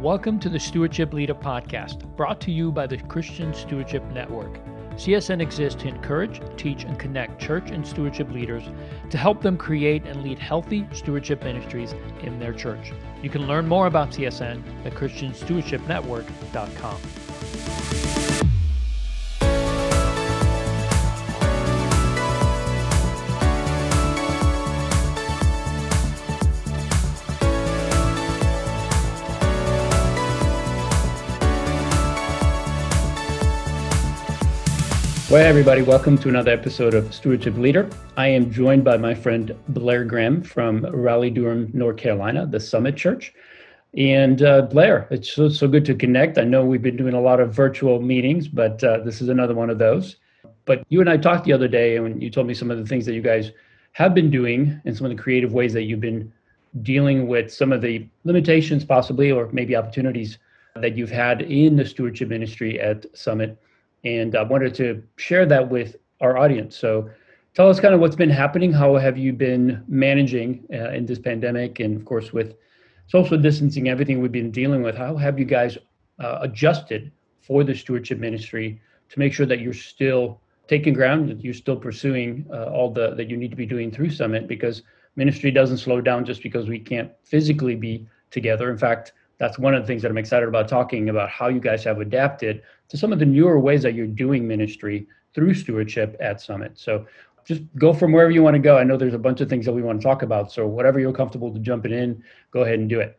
Welcome to the Stewardship Leader Podcast, brought to you by the Christian Stewardship Network. CSN exists to encourage, teach, and connect church and stewardship leaders to help them create and lead healthy stewardship ministries in their church. You can learn more about CSN at ChristianStewardshipNetwork.com. Well, everybody, welcome to another episode of Stewardship Leader. I am joined by my friend Blair Graham from Raleigh Durham, North Carolina, the Summit Church. And uh, Blair, it's so, so good to connect. I know we've been doing a lot of virtual meetings, but uh, this is another one of those. But you and I talked the other day, and you told me some of the things that you guys have been doing and some of the creative ways that you've been dealing with some of the limitations, possibly, or maybe opportunities that you've had in the stewardship ministry at Summit and I wanted to share that with our audience. So tell us kind of what's been happening. How have you been managing uh, in this pandemic? And of course, with social distancing, everything we've been dealing with, how have you guys uh, adjusted for the stewardship ministry to make sure that you're still taking ground, that you're still pursuing uh, all the that you need to be doing through Summit? Because ministry doesn't slow down just because we can't physically be together. In fact, that's one of the things that I'm excited about talking about how you guys have adapted to some of the newer ways that you're doing ministry through stewardship at Summit. So just go from wherever you want to go. I know there's a bunch of things that we want to talk about. So whatever you're comfortable to jumping in, go ahead and do it.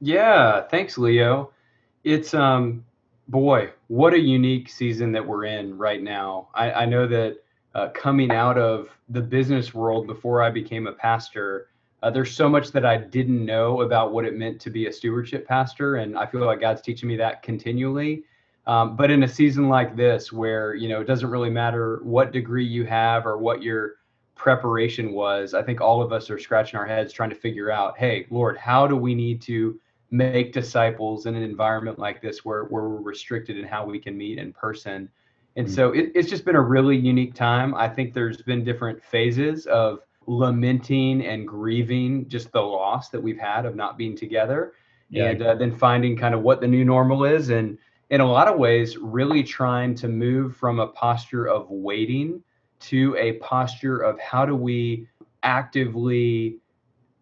Yeah, thanks, Leo. It's um boy, what a unique season that we're in right now. I, I know that uh, coming out of the business world before I became a pastor, uh, there's so much that I didn't know about what it meant to be a stewardship pastor, and I feel like God's teaching me that continually. Um, but in a season like this, where you know it doesn't really matter what degree you have or what your preparation was, I think all of us are scratching our heads trying to figure out, hey, Lord, how do we need to make disciples in an environment like this where, where we're restricted in how we can meet in person? And mm-hmm. so it, it's just been a really unique time. I think there's been different phases of lamenting and grieving just the loss that we've had of not being together yeah. and uh, then finding kind of what the new normal is and in a lot of ways really trying to move from a posture of waiting to a posture of how do we actively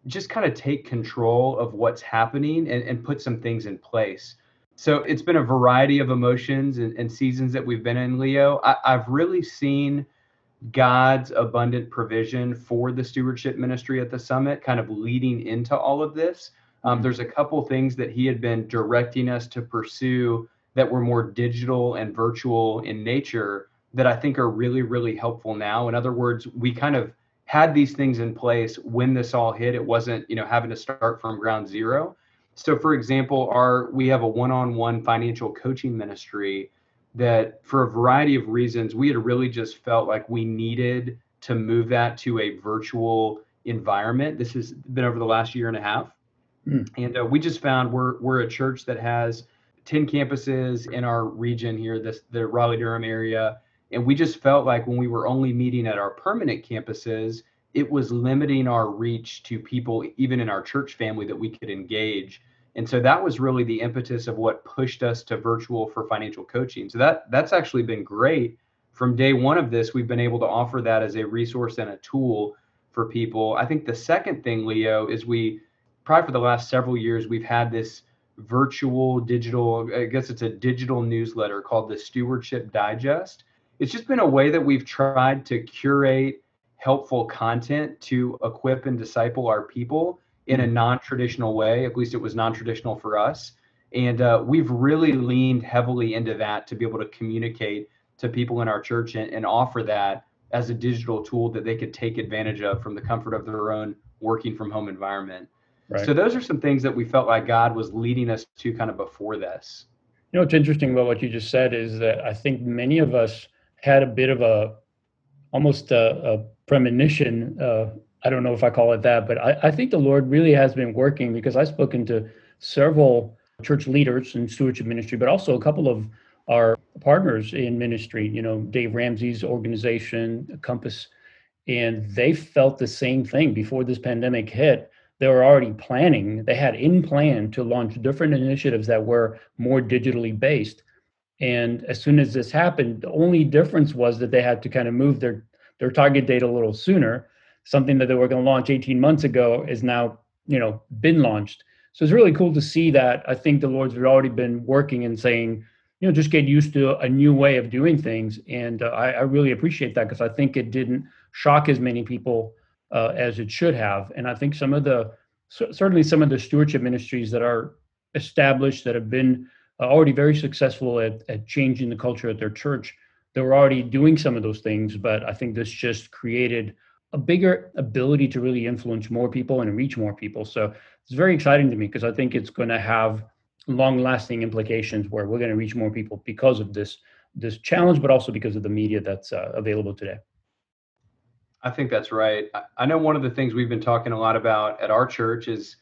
just kind of take control of what's happening and, and put some things in place so it's been a variety of emotions and, and seasons that we've been in leo I, i've really seen God's abundant provision for the stewardship ministry at the summit, kind of leading into all of this. Um, mm-hmm. there's a couple things that he had been directing us to pursue that were more digital and virtual in nature that I think are really, really helpful now. In other words, we kind of had these things in place when this all hit. It wasn't, you know, having to start from ground zero. So, for example, our we have a one-on-one financial coaching ministry that for a variety of reasons, we had really just felt like we needed to move that to a virtual environment. This has been over the last year and a half. Mm. And uh, we just found we're, we're a church that has 10 campuses in our region here, this the Raleigh Durham area. And we just felt like when we were only meeting at our permanent campuses, it was limiting our reach to people, even in our church family, that we could engage. And so that was really the impetus of what pushed us to virtual for financial coaching. So that that's actually been great. From day one of this we've been able to offer that as a resource and a tool for people. I think the second thing leo is we probably for the last several years we've had this virtual digital i guess it's a digital newsletter called the stewardship digest it's just been a way that we've tried to curate helpful content to equip and disciple our people in a non-traditional way. At least it was non-traditional for us, and uh, we've really leaned heavily into that to be able to communicate to people in our church and, and offer that as a digital tool that they could take advantage of from the comfort of their own working from home environment. Right. So those are some things that we felt like God was leading us to kind of before this. You know what's interesting about what you just said is that I think many of us had a bit of a almost a, a premonition uh, I don't know if I call it that, but I, I think the Lord really has been working because I've spoken to several church leaders in stewardship ministry, but also a couple of our partners in ministry, you know, Dave Ramsey's organization, Compass, and they felt the same thing before this pandemic hit they were already planning, they had in plan to launch different initiatives that were more digitally based. And as soon as this happened, the only difference was that they had to kind of move their, their target date a little sooner. Something that they were going to launch 18 months ago is now, you know, been launched. So it's really cool to see that. I think the Lord's had already been working and saying, you know, just get used to a new way of doing things. And uh, I, I, really appreciate that because I think it didn't shock as many people uh, as it should have. And I think some of the certainly some of the stewardship ministries that are established that have been uh, already very successful at, at changing the culture at their church they were already doing some of those things but i think this just created a bigger ability to really influence more people and reach more people so it's very exciting to me because i think it's going to have long lasting implications where we're going to reach more people because of this this challenge but also because of the media that's uh, available today I think that's right. I know one of the things we've been talking a lot about at our church is,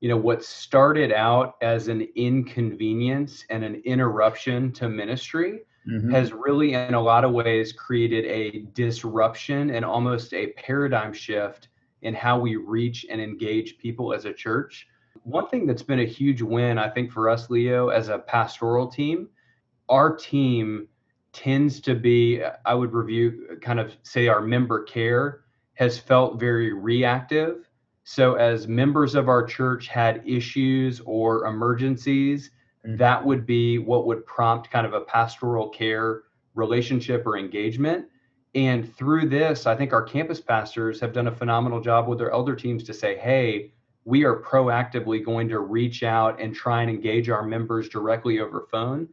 you know, what started out as an inconvenience and an interruption to ministry mm-hmm. has really, in a lot of ways, created a disruption and almost a paradigm shift in how we reach and engage people as a church. One thing that's been a huge win, I think, for us, Leo, as a pastoral team, our team tends to be, I would review kind of say our member care has felt very reactive. So, as members of our church had issues or emergencies, mm-hmm. that would be what would prompt kind of a pastoral care relationship or engagement. And through this, I think our campus pastors have done a phenomenal job with their elder teams to say, hey, we are proactively going to reach out and try and engage our members directly over phone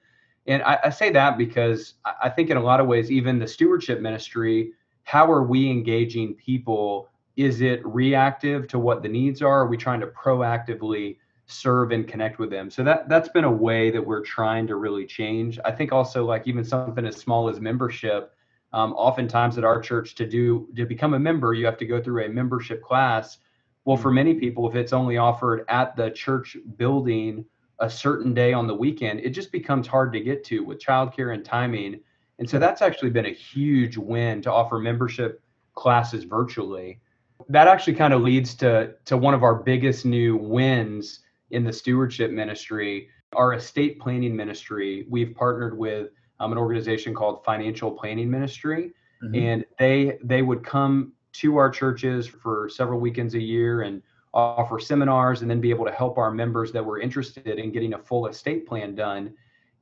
and I, I, say that because I think in a lot of ways, even the stewardship ministry, how are we engaging people? Is it reactive to what the needs are? Are we trying to proactively serve and connect with them? So that that's been a way that we're trying to really change. I think also like even something as small as membership. Um, oftentimes at our church to do to become a member, you have to go through a membership class. Well, for many people, if it's only offered at the church building a certain day on the weekend, it just becomes hard to get to with childcare and timing. And so that's actually been a huge win to offer membership classes virtually. That actually kind of leads to to one of our biggest new wins in the stewardship ministry, our estate planning ministry. We've partnered with um, an organization called Financial Planning Ministry, mm-hmm. and they they would come to our churches for several weekends a year and offer seminars and then be able to help our members that were interested in getting a full estate plan done.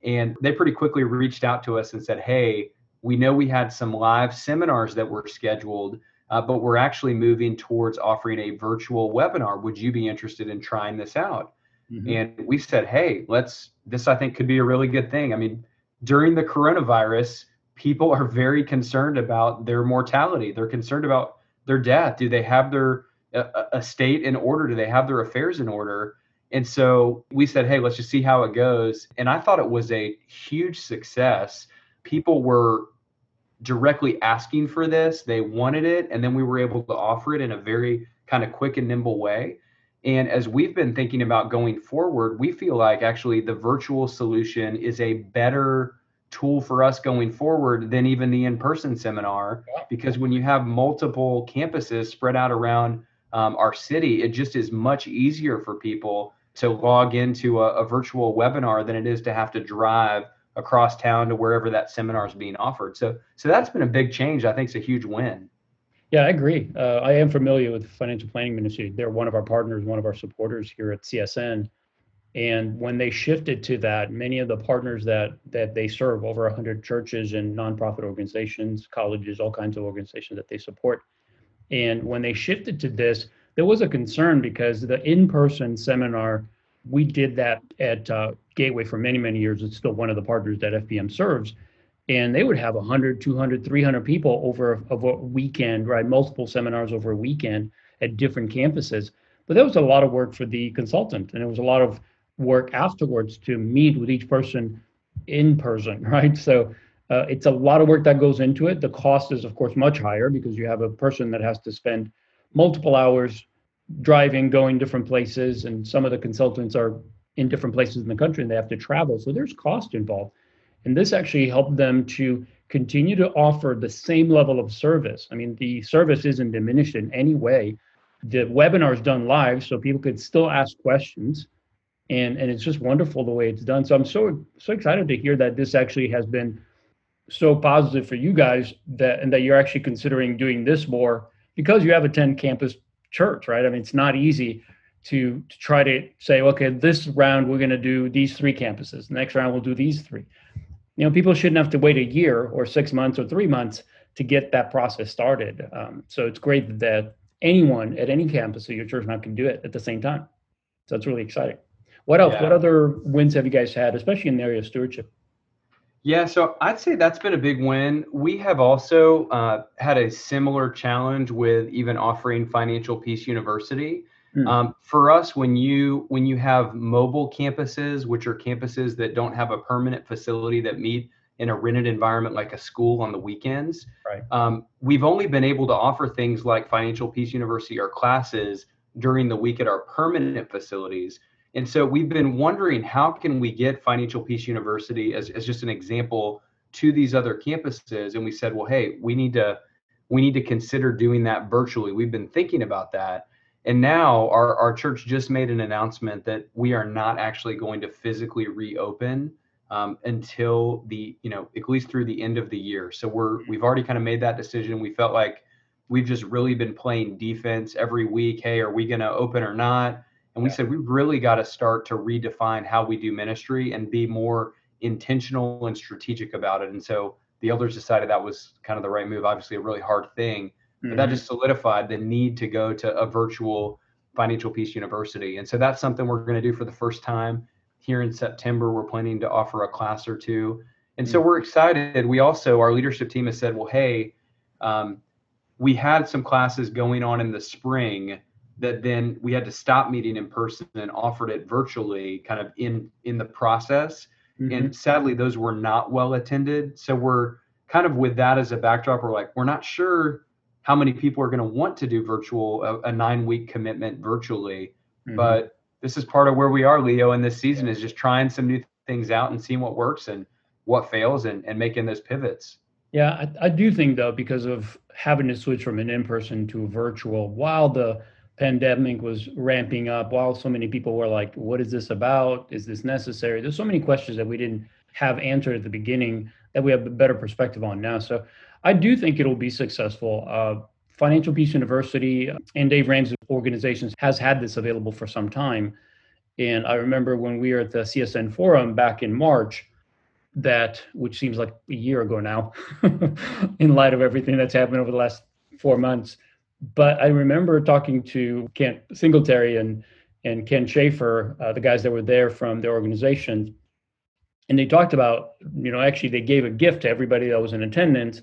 And they pretty quickly reached out to us and said, Hey, we know we had some live seminars that were scheduled, uh, but we're actually moving towards offering a virtual webinar. Would you be interested in trying this out? Mm-hmm. And we said, Hey, let's, this I think could be a really good thing. I mean, during the coronavirus, people are very concerned about their mortality. They're concerned about their death. Do they have their a, a state in order? Do they have their affairs in order? And so we said, hey, let's just see how it goes. And I thought it was a huge success. People were directly asking for this, they wanted it, and then we were able to offer it in a very kind of quick and nimble way. And as we've been thinking about going forward, we feel like actually the virtual solution is a better tool for us going forward than even the in person seminar. Because when you have multiple campuses spread out around um, our city, it just is much easier for people to log into a, a, virtual webinar than it is to have to drive across town to wherever that seminar is being offered. So, so that's been a big change. I think it's a huge win. Yeah, I agree. Uh, I am familiar with Financial Planning Ministry. They're one of our partners, one of our supporters here at CSN. And when they shifted to that, many of the partners that that they serve, over 100 churches and nonprofit organizations, colleges, all kinds of organizations that they support, and when they shifted to this, there was a concern because the in-person seminar, we did that at uh, Gateway for many, many years. It's still one of the partners that FPM serves. And they would have 100, 200, 300 people over, over a weekend, right? Multiple seminars over a weekend at different campuses. But that was a lot of work for the consultant. And it was a lot of work afterwards to meet with each person in person, right? So uh, it's a lot of work that goes into it. The cost is, of course, much higher because you have a person that has to spend multiple hours driving, going different places, and some of the consultants are in different places in the country and they have to travel. So there's cost involved. And this actually helped them to continue to offer the same level of service. I mean, the service isn't diminished in any way, the webinar is done live, so people could still ask questions, and and it's just wonderful the way it's done. So I'm so so excited to hear that this actually has been so positive for you guys that and that you're actually considering doing this more because you have a 10 campus church, right? I mean, it's not easy to, to try to say, okay, this round we're going to do these three campuses. Next round we'll do these three. You know, people shouldn't have to wait a year or six months or three months to get that process started. Um, so it's great that anyone at any campus of your church now can do it at the same time. So it's really exciting. What else? Yeah. What other wins have you guys had, especially in the area of stewardship? Yeah, so I'd say that's been a big win. We have also uh, had a similar challenge with even offering Financial Peace University. Mm. Um, for us, when you when you have mobile campuses, which are campuses that don't have a permanent facility that meet in a rented environment like a school on the weekends, right. um, we've only been able to offer things like Financial Peace University or classes during the week at our permanent facilities. And so we've been wondering how can we get Financial Peace University as, as just an example to these other campuses. And we said, well, hey, we need to we need to consider doing that virtually. We've been thinking about that. And now our, our church just made an announcement that we are not actually going to physically reopen um, until the, you know, at least through the end of the year. So we're we've already kind of made that decision. We felt like we've just really been playing defense every week. Hey, are we going to open or not? And we yeah. said we've really got to start to redefine how we do ministry and be more intentional and strategic about it. And so the elders decided that was kind of the right move. Obviously, a really hard thing, mm-hmm. but that mm-hmm. just solidified the need to go to a virtual financial peace university. And so that's something we're going to do for the first time here in September. We're planning to offer a class or two. And so mm. we're excited. We also, our leadership team has said, well, hey, um, we had some classes going on in the spring that then we had to stop meeting in person and offered it virtually kind of in in the process mm-hmm. and sadly those were not well attended so we're kind of with that as a backdrop we're like we're not sure how many people are going to want to do virtual a, a nine week commitment virtually mm-hmm. but this is part of where we are leo in this season is just trying some new things out and seeing what works and what fails and, and making those pivots yeah I, I do think though because of having to switch from an in-person to a virtual while the pandemic was ramping up while so many people were like what is this about? Is this necessary? There's so many questions that we didn't have answered at the beginning that we have a better perspective on now. So i do think it'll be successful. Uh, financial peace university and dave ramsey organizations has had this available for some time. And i remember when we were at the csn forum back in march that which seems like a year ago now in light of everything that's happened over the last four months but I remember talking to Kent Singletary and and Ken Schaefer, uh, the guys that were there from the organization, and they talked about, you know, actually they gave a gift to everybody that was in attendance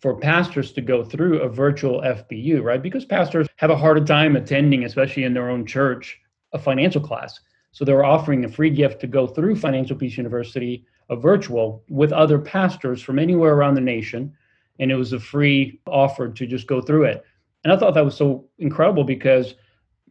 for pastors to go through a virtual FPU, right? Because pastors have a harder time attending, especially in their own church, a financial class. So they were offering a free gift to go through Financial Peace University, a virtual, with other pastors from anywhere around the nation. And it was a free offer to just go through it. And I thought that was so incredible because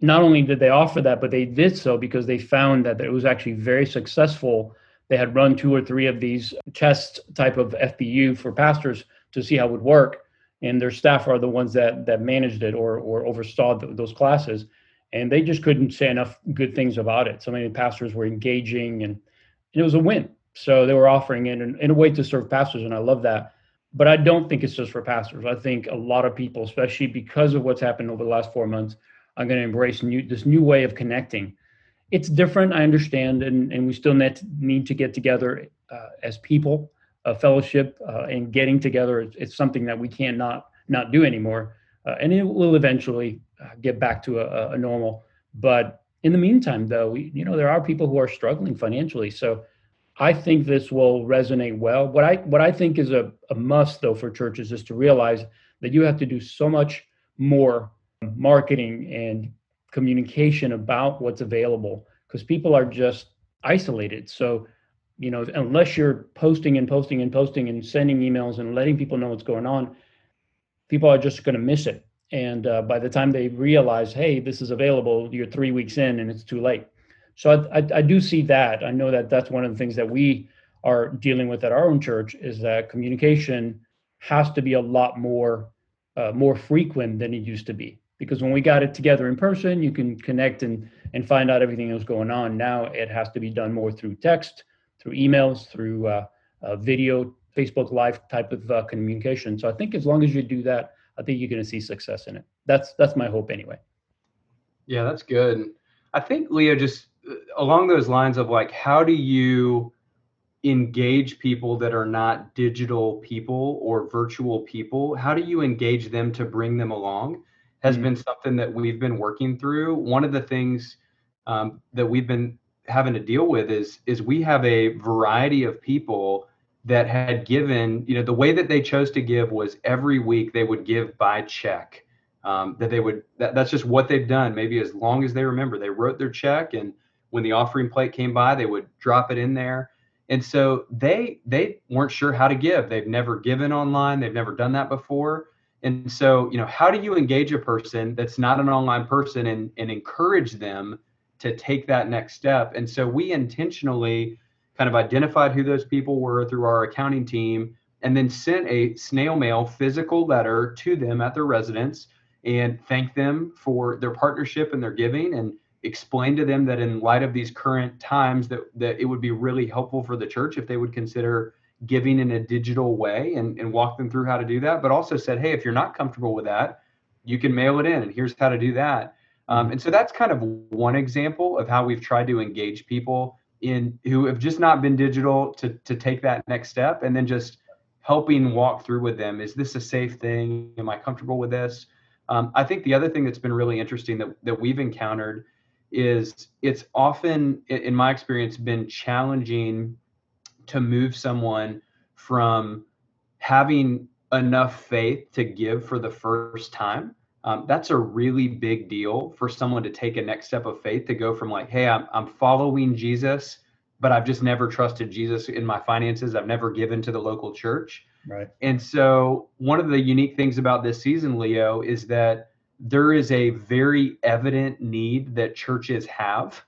not only did they offer that, but they did so because they found that it was actually very successful. They had run two or three of these test type of FPU for pastors to see how it would work. And their staff are the ones that that managed it or or oversaw th- those classes. And they just couldn't say enough good things about it. So many pastors were engaging and, and it was a win. So they were offering it in, in a way to serve pastors. And I love that but I don't think it's just for pastors. I think a lot of people, especially because of what's happened over the last four months, are going to embrace new this new way of connecting. It's different, I understand, and, and we still need to, need to get together uh, as people, a fellowship, uh, and getting together. It's, it's, something that we cannot not do anymore, uh, and it will eventually uh, get back to a, a normal. But in the meantime, though, we, you know, there are people who are struggling financially, so I think this will resonate well. What I what I think is a, a must though for churches is to realize that you have to do so much more marketing and communication about what's available because people are just isolated. So, you know, unless you're posting and posting and posting and sending emails and letting people know what's going on, people are just going to miss it. And uh, by the time they realize, hey, this is available, you're three weeks in and it's too late. So I, I, I do see that. I know that that's one of the things that we are dealing with at our own church is that communication has to be a lot more uh, more frequent than it used to be. because when we got it together in person, you can connect and and find out everything that was going on. Now it has to be done more through text, through emails, through uh, uh, video, Facebook Live type of uh, communication. So I think as long as you do that, I think you're going to see success in it. That's that's my hope anyway. Yeah, that's good. I think Leo, just along those lines of like, how do you engage people that are not digital people or virtual people? How do you engage them to bring them along? Has mm-hmm. been something that we've been working through. One of the things um, that we've been having to deal with is is we have a variety of people that had given, you know, the way that they chose to give was every week they would give by check. Um, that they would, that, that's just what they've done. Maybe as long as they remember, they wrote their check, and when the offering plate came by, they would drop it in there. And so they they weren't sure how to give. They've never given online. They've never done that before. And so, you know, how do you engage a person that's not an online person and, and encourage them to take that next step? And so we intentionally kind of identified who those people were through our accounting team, and then sent a snail mail physical letter to them at their residence and thanked them for their partnership and their giving and explained to them that in light of these current times that, that it would be really helpful for the church if they would consider giving in a digital way and, and walk them through how to do that but also said hey if you're not comfortable with that you can mail it in and here's how to do that. Um, and so that's kind of one example of how we've tried to engage people in who have just not been digital to to take that next step and then just helping walk through with them. Is this a safe thing? Am i comfortable with this? Um, i think the other thing that's been really interesting that, that we've encountered is it's often in my experience been challenging to move someone from having enough faith to give for the first time um, that's a really big deal for someone to take a next step of faith to go from like, hey, I'm, I'm following Jesus, but I've just never trusted Jesus in my finances. I've never given to the local church. Right. And so, one of the unique things about this season, Leo, is that there is a very evident need that churches have,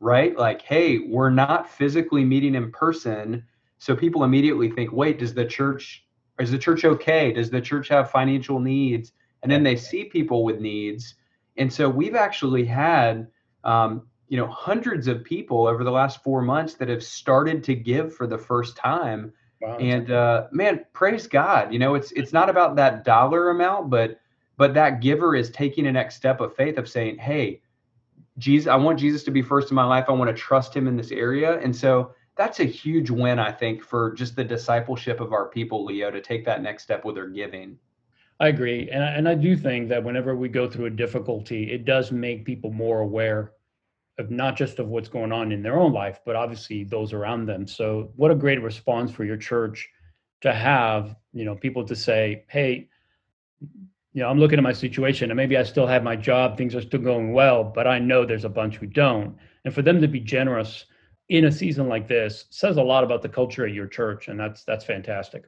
right? Like, hey, we're not physically meeting in person. So people immediately think, wait, does the church, is the church okay? Does the church have financial needs? and then they see people with needs and so we've actually had um, you know hundreds of people over the last four months that have started to give for the first time wow. and uh, man praise god you know it's it's not about that dollar amount but but that giver is taking a next step of faith of saying hey jesus i want jesus to be first in my life. I want to trust him in this area. And so that's a huge win i think for just the discipleship of our people leo to take that next step with their giving. I agree, and I, and I do think that whenever we go through a difficulty, it does make people more aware of not just of what's going on in their own life, but obviously those around them. So, what a great response for your church to have, you know, people to say, "Hey, you know, I'm looking at my situation, and maybe I still have my job, things are still going well, but I know there's a bunch who don't." And for them to be generous in a season like this says a lot about the culture at your church, and that's that's fantastic.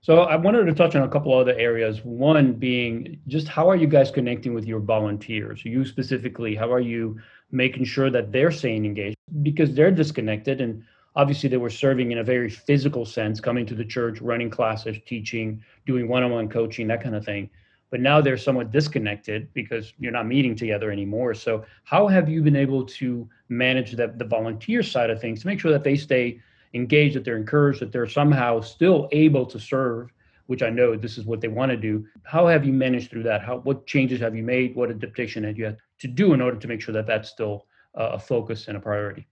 So I wanted to touch on a couple other areas. One being just how are you guys connecting with your volunteers? You specifically, how are you making sure that they're staying engaged because they're disconnected and obviously they were serving in a very physical sense, coming to the church, running classes, teaching, doing one-on-one coaching, that kind of thing. But now they're somewhat disconnected because you're not meeting together anymore. So how have you been able to manage the, the volunteer side of things to make sure that they stay engaged, that they're encouraged, that they're somehow still able to serve, which I know this is what they want to do. How have you managed through that? How what changes have you made? What adaptation have you had to do in order to make sure that that's still a focus and a priority?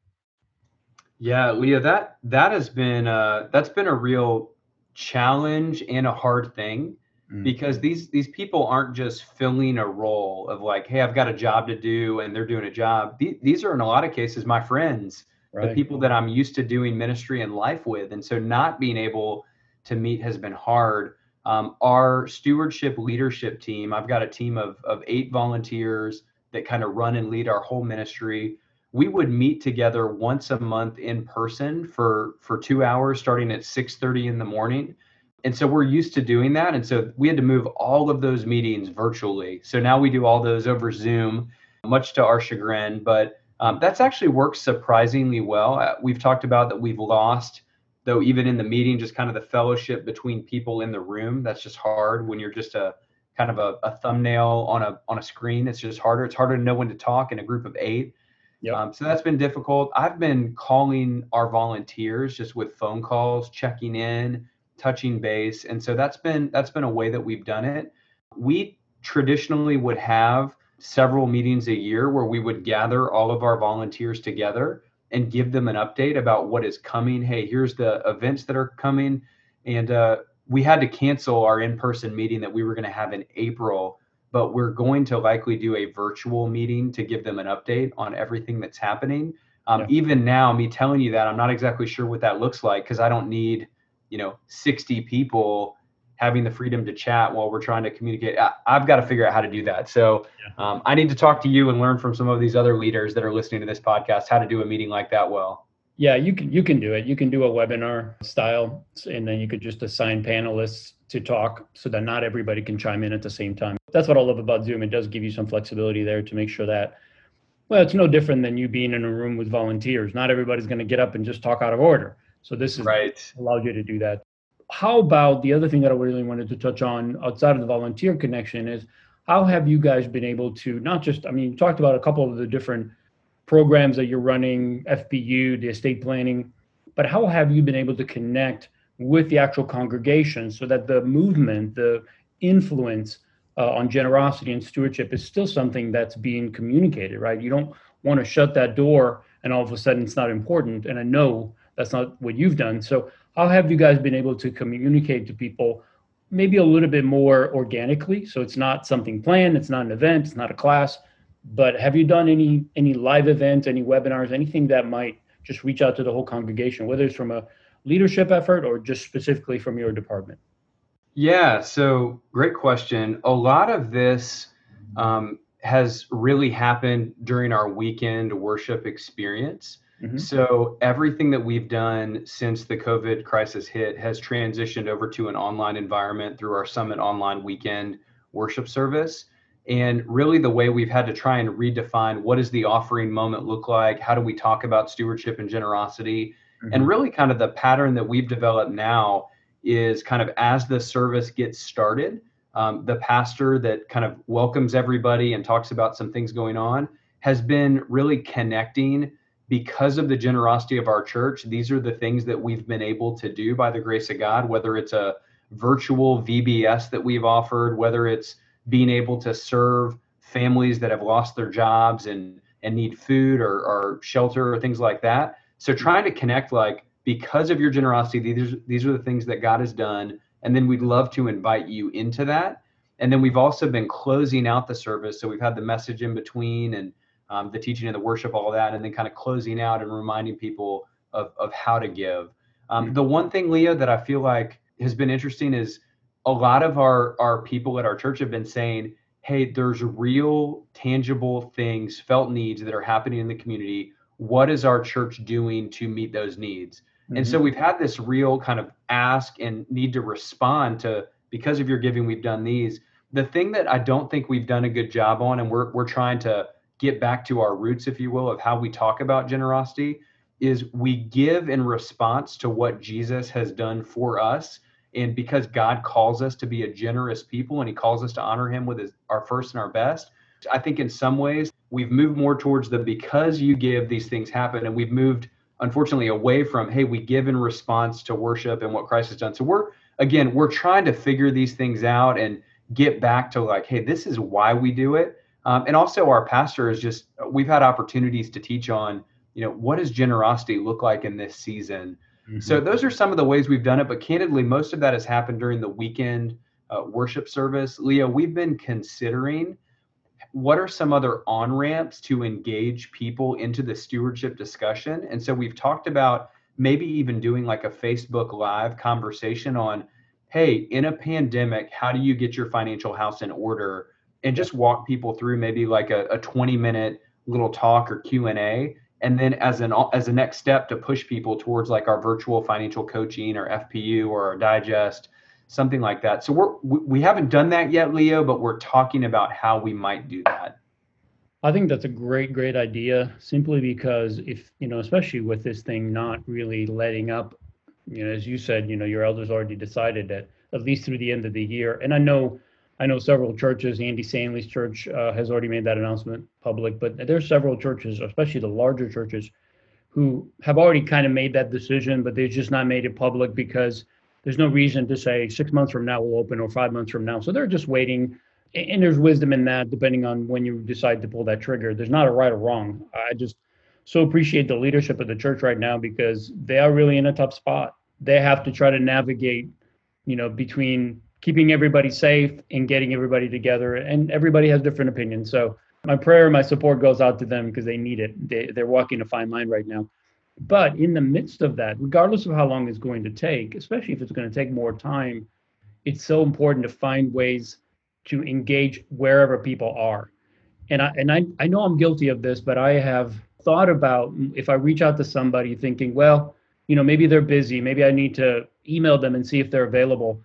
Yeah, Leo, that that has been uh, that's been a real challenge and a hard thing mm. because these these people aren't just filling a role of like, hey, I've got a job to do, and they're doing a job. These are in a lot of cases my friends right. the people that I'm used to doing ministry and life with. And so not being able to meet has been hard. Um, our stewardship leadership team, I've got a team of, of eight volunteers that kind of run and lead our whole ministry. We would meet together once a month in person for for two hours, starting at 6:30 in the morning. And so we're used to doing that. And so we had to move all of those meetings virtually. So now we do all those over Zoom, much to our chagrin. But um, that's actually worked surprisingly well. Uh, we've talked about that we've lost, though, even in the meeting, just kind of the fellowship between people in the room. That's just hard when you're just a kind of a, a, thumbnail on a on a screen. It's just harder. It's harder to know when to talk in a group of eight. Yep. Um, so that's been difficult. I've been calling our volunteers just with phone calls, checking in, touching base, and so that's been that's been a way that we've done it. We traditionally would have several meetings a year where we would gather all of our volunteers together and give them an update about what is coming. Hey, here's the events that are coming, and uh, we had to cancel our in-person meeting that we were going to have in April, but we're going to likely do a virtual meeting to give them an update on everything that's happening. Um, yeah. Even now, me telling you that, I'm not exactly sure what that looks like because I don't need, you know, 60 people having the freedom to chat while we're trying to communicate. I, have got to figure out how to do that. So yeah. um, I need to talk to you and learn from some of these other leaders that are listening to this podcast how to do a meeting like that well. Yeah, you can you can do it. You can do a webinar style, and then you could just assign panelists to talk so that not everybody can chime in at the same time. That's what I love about Zoom. It does give you some flexibility there to make sure that well, it's no different than you being in a room with volunteers. Not everybody's going to get up and just talk out of order. So this is right. allowed you to do that. How about the other thing that I really wanted to touch on outside of the volunteer connection is how have you guys been able to not just I mean you talked about a couple of the different programs that you're running, FPU, the estate planning, but how have you been able to connect with the actual congregation so that the movement, the influence uh, on generosity and stewardship is still something that's being communicated, right? You don't want to shut that door and all of a sudden it's not important. And I know that's not what you've done. So, how have you guys been able to communicate to people maybe a little bit more organically? So, it's not something planned, it's not an event, it's not a class, but have you done any any live events, any webinars, anything that might just reach out to the whole congregation, whether it's from a leadership effort or just specifically from your department? Yeah, so great question. A lot of this um, has really happened during our weekend worship experience. Mm-hmm. So everything that we've done since the COVID crisis hit has transitioned over to an online environment through our Summit Online Weekend worship service and really the way we've had to try and redefine what does the offering moment look like how do we talk about stewardship and generosity mm-hmm. and really kind of the pattern that we've developed now is kind of as the service gets started um, the pastor that kind of welcomes everybody and talks about some things going on has been really connecting because of the generosity of our church these are the things that we've been able to do by the grace of god whether it's a virtual vbs that we've offered whether it's being able to serve families that have lost their jobs and and need food or, or shelter or things like that. So trying to connect like because of your generosity, these these are the things that God has done, and then we'd love to invite you into that. And then we've also been closing out the service, so we've had the message in between and um, the teaching and the worship, all that, and then kind of closing out and reminding people of of how to give. Um, mm-hmm. The one thing, Leo, that I feel like has been interesting is a lot of our our people at our church have been saying hey there's real tangible things felt needs that are happening in the community what is our church doing to meet those needs mm-hmm. and so mm-hmm. we've had this real kind of ask and need to respond to because of your giving we've done these the thing that i don't think we've done a good job on and we're, we're trying to get back to our roots if you will of how we talk about generosity is we give in response to what jesus has done for us and because God calls us to be a generous people and he calls us to honor him with his, our first and our best, I think in some ways we've moved more towards the because you give these things happen and we've moved unfortunately away from hey we give in response to worship and what Christ has done. So we're again we're trying to figure these things out and get back to like hey this is why we do it. Um, and also our pastor is just we've had opportunities to teach on you know what does generosity look like in this season Mm-hmm. So those are some of the ways we've done it. But candidly, most of that has happened during the weekend uh, worship service. Leo, we've been considering what are some other on ramps to engage people into the stewardship discussion. And so we've talked about maybe even doing like a Facebook Live conversation on, hey, in a pandemic, how do you get your financial house in order? And just walk people through maybe like a, a 20 minute little talk or Q and A. And then as an as a next step to push people towards like our virtual financial coaching or FPU or our digest something like that. So we're we haven't done that yet leo but we're talking about how we might do that. I think that's a great great idea simply because if you know especially with this thing not really letting up you know as you said you know your elders already decided that at least through the end of the year. And i know I know several churches. Andy Stanley's church uh, has already made that announcement public, but there's several churches, especially the larger churches, who have already kind of made that decision, but they've just not made it public because there's no reason to say six months from now we'll open or five months from now. So they're just waiting. And there's wisdom in that, depending on when you decide to pull that trigger. There's not a right or wrong. I just so appreciate the leadership of the church right now because they are really in a tough spot. They have to try to navigate, you know, between keeping everybody safe and getting everybody together. And everybody has different opinions. So my prayer, my support goes out to them because they need it. They, they're walking a fine line right now. But in the midst of that, regardless of how long it's going to take, especially if it's going to take more time, it's so important to find ways to engage wherever people are. And I and I, I know I'm guilty of this, but I have thought about mm, if I reach out to somebody thinking, well, you know, maybe they're busy, maybe I need to email them and see if they're available.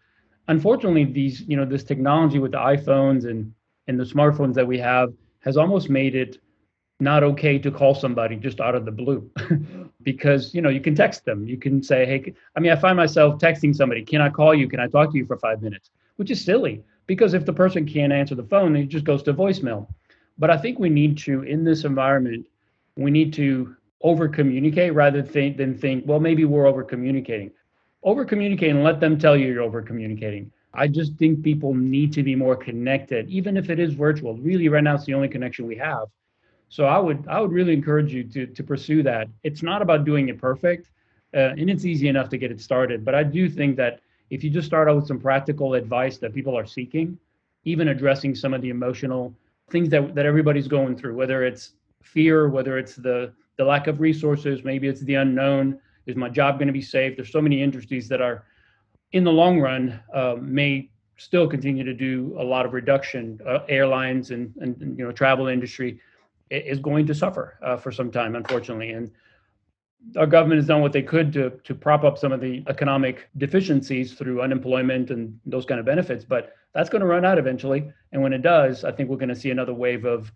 Unfortunately, these, you know, this technology with the iPhones and and the smartphones that we have has almost made it not okay to call somebody just out of the blue. Because you know you can text them. You can say hey i mean i find myself texting somebody can i call you? Can i talk to you for five minutes? Which is silly because if the person can't answer the phone it just goes to voicemail. But i think we need to in this environment we need to over communicate rather than, than think well maybe we're over communicating over communicate and let them tell you you're over communicating I just think people need to be more connected, even if it is virtual. Really, right now, it's the only connection we have. So I would I would really encourage you to to pursue that. It's not about doing it perfect, uh, and it's easy enough to get it started. But I do think that if you just start out with some practical advice that people are seeking, even addressing some of the emotional things that that everybody's going through, whether it's fear, whether it's the the lack of resources, maybe it's the unknown. Is my job going to be safe? There's so many industries that are in the long run uh, may still continue to do a lot of reduction. Uh, airlines and, and, you know travel industry is going to suffer uh, for some time, unfortunately. And our government has done what they could to to prop up some of the economic deficiencies through unemployment and those kind of benefits, but that's going to run out eventually. And when it does, I think we're going to see another wave of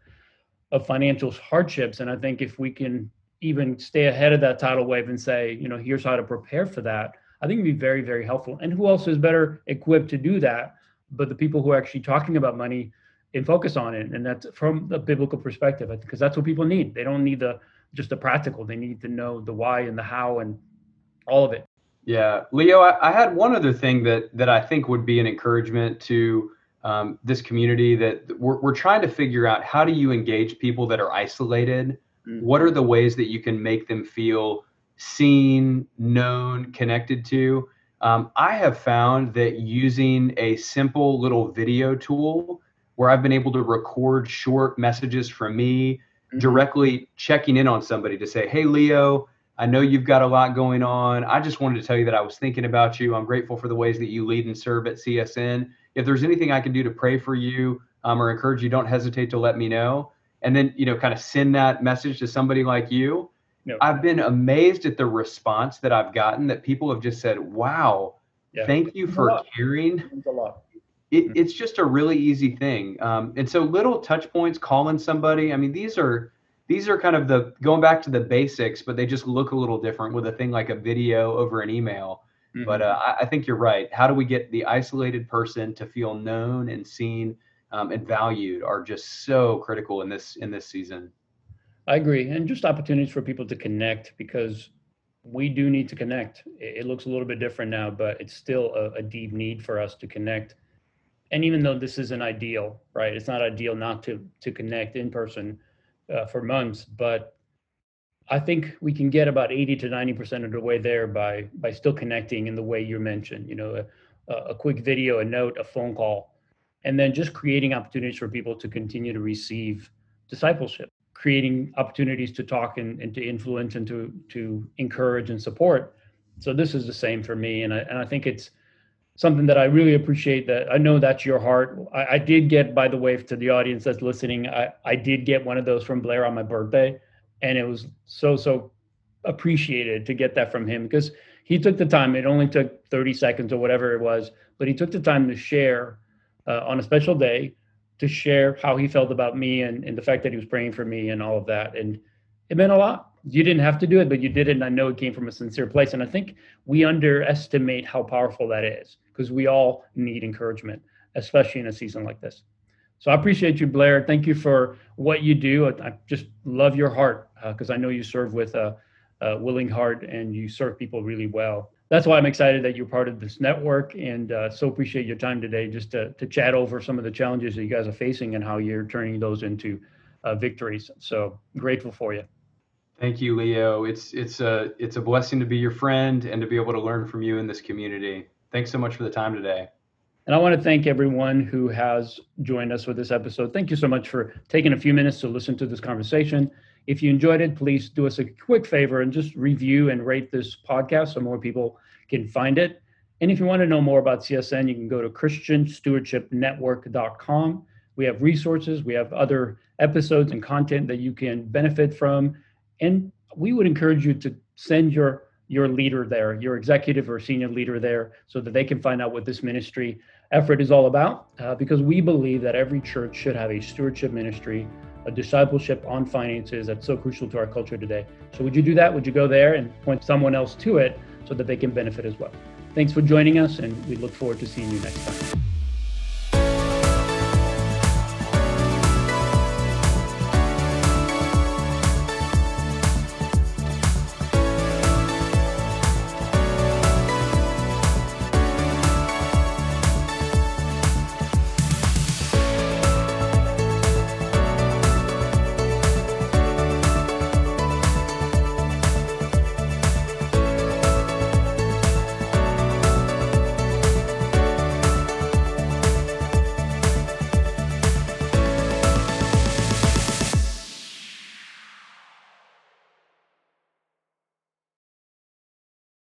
of financial hardships. And I think if we can even stay ahead of that tidal wave and say, you know, here's how to prepare for that I think it'd be very, very helpful. And who else is better equipped to do that? But the people who are actually talking about money and focus on it. And that's from a biblical perspective, because that's what people need. They don't need the just the practical. They need to know the why and the how and all of it. Yeah, Leo, I, I had one other thing that that I think would be an encouragement to um, this community that we're, we're trying to figure out how do you engage people that are isolated? Mm-hmm. What are the ways that you can make them feel seen, known, connected to. Um, I have found that using a simple little video tool where I've been able to record short messages from me mm-hmm. directly checking in on somebody to say, Hey, Leo, I know you've got a lot going on. I just wanted to tell you that I was thinking about you. I'm grateful for the ways that you lead and serve at CSN. If there's anything I can do to pray for you um, or encourage you, don't hesitate to let me know. And then, you know, kind of send that message to somebody like you no. I've been amazed at the response that I've gotten that people have just said, wow, yeah. thank you for caring. It, mm-hmm. it's just a really easy thing. Um, and so little touch points, calling somebody. I mean, these are these are kind of the going back to the basics, but they just look a little different with a thing like a video over an email. Mm-hmm. But uh, I, I, think you're right. How do we get the isolated person to feel known and seen um, and valued are just so critical in this in this season. I agree. And just opportunities for people to connect because we do need to connect. It looks a little bit different now, but it's still a, a deep need for us to connect. And even though this isn't ideal, right? It's not ideal not to to connect in person uh, for months, but I think we can get about 80 to 90 percent of the way there by by still connecting in the way you mentioned. You know, a, a quick video, a note, a phone call, and then just creating opportunities for people to continue to receive discipleship creating opportunities to talk and, and to influence and to to encourage and support. So this is the same for me, and I and I think it's something that I really appreciate. That I know that's your heart. I, I did get, by the way, to the audience that's listening, I I did get one of those from Blair on my birthday, and it was so so appreciated to get that from him because he took the time. It only took 30 seconds or whatever it was, but he took the time to share uh, on a special day to share how he felt about me and, and the fact that he was praying for me and all of that. And it meant a lot. You didn't have to do it, but you did it. And I know it came from a sincere place. And I think we underestimate how powerful that is because we all need encouragement. especially in a season like this. So I appreciate you, Blair. Thank you for what you do. I just love your heart because uh, I know you serve with a, a, willing heart and you serve people really well. That's why I'm excited that you're part of this network and uh, so appreciate your time today just to, to chat over some of the challenges that you guys are facing and how you're turning those into uh, victories. So grateful for you. Thank you, Leo. It's it's a it's a blessing to be your friend and to be able to learn from you in this community. Thanks so much for the time today. And I want to thank everyone who has joined us for this episode. Thank you so much for taking a few minutes to listen to this conversation. If you enjoyed it, please do us a quick favor and just review and rate this podcast so more people can find it. And if you want to know more about CSN, you can go to christianstewardshipnetwork.com. We have resources, we have other episodes and content that you can benefit from. And we would encourage you to send your your leader there, your executive or senior leader there, so that they can find out what this ministry effort is all about. Uh, because we believe that every church should have a stewardship ministry, a discipleship on finances that's so crucial to our culture today. So, would you do that? Would you go there and point someone else to it so that they can benefit as well? Thanks for joining us, and we look forward to seeing you next time.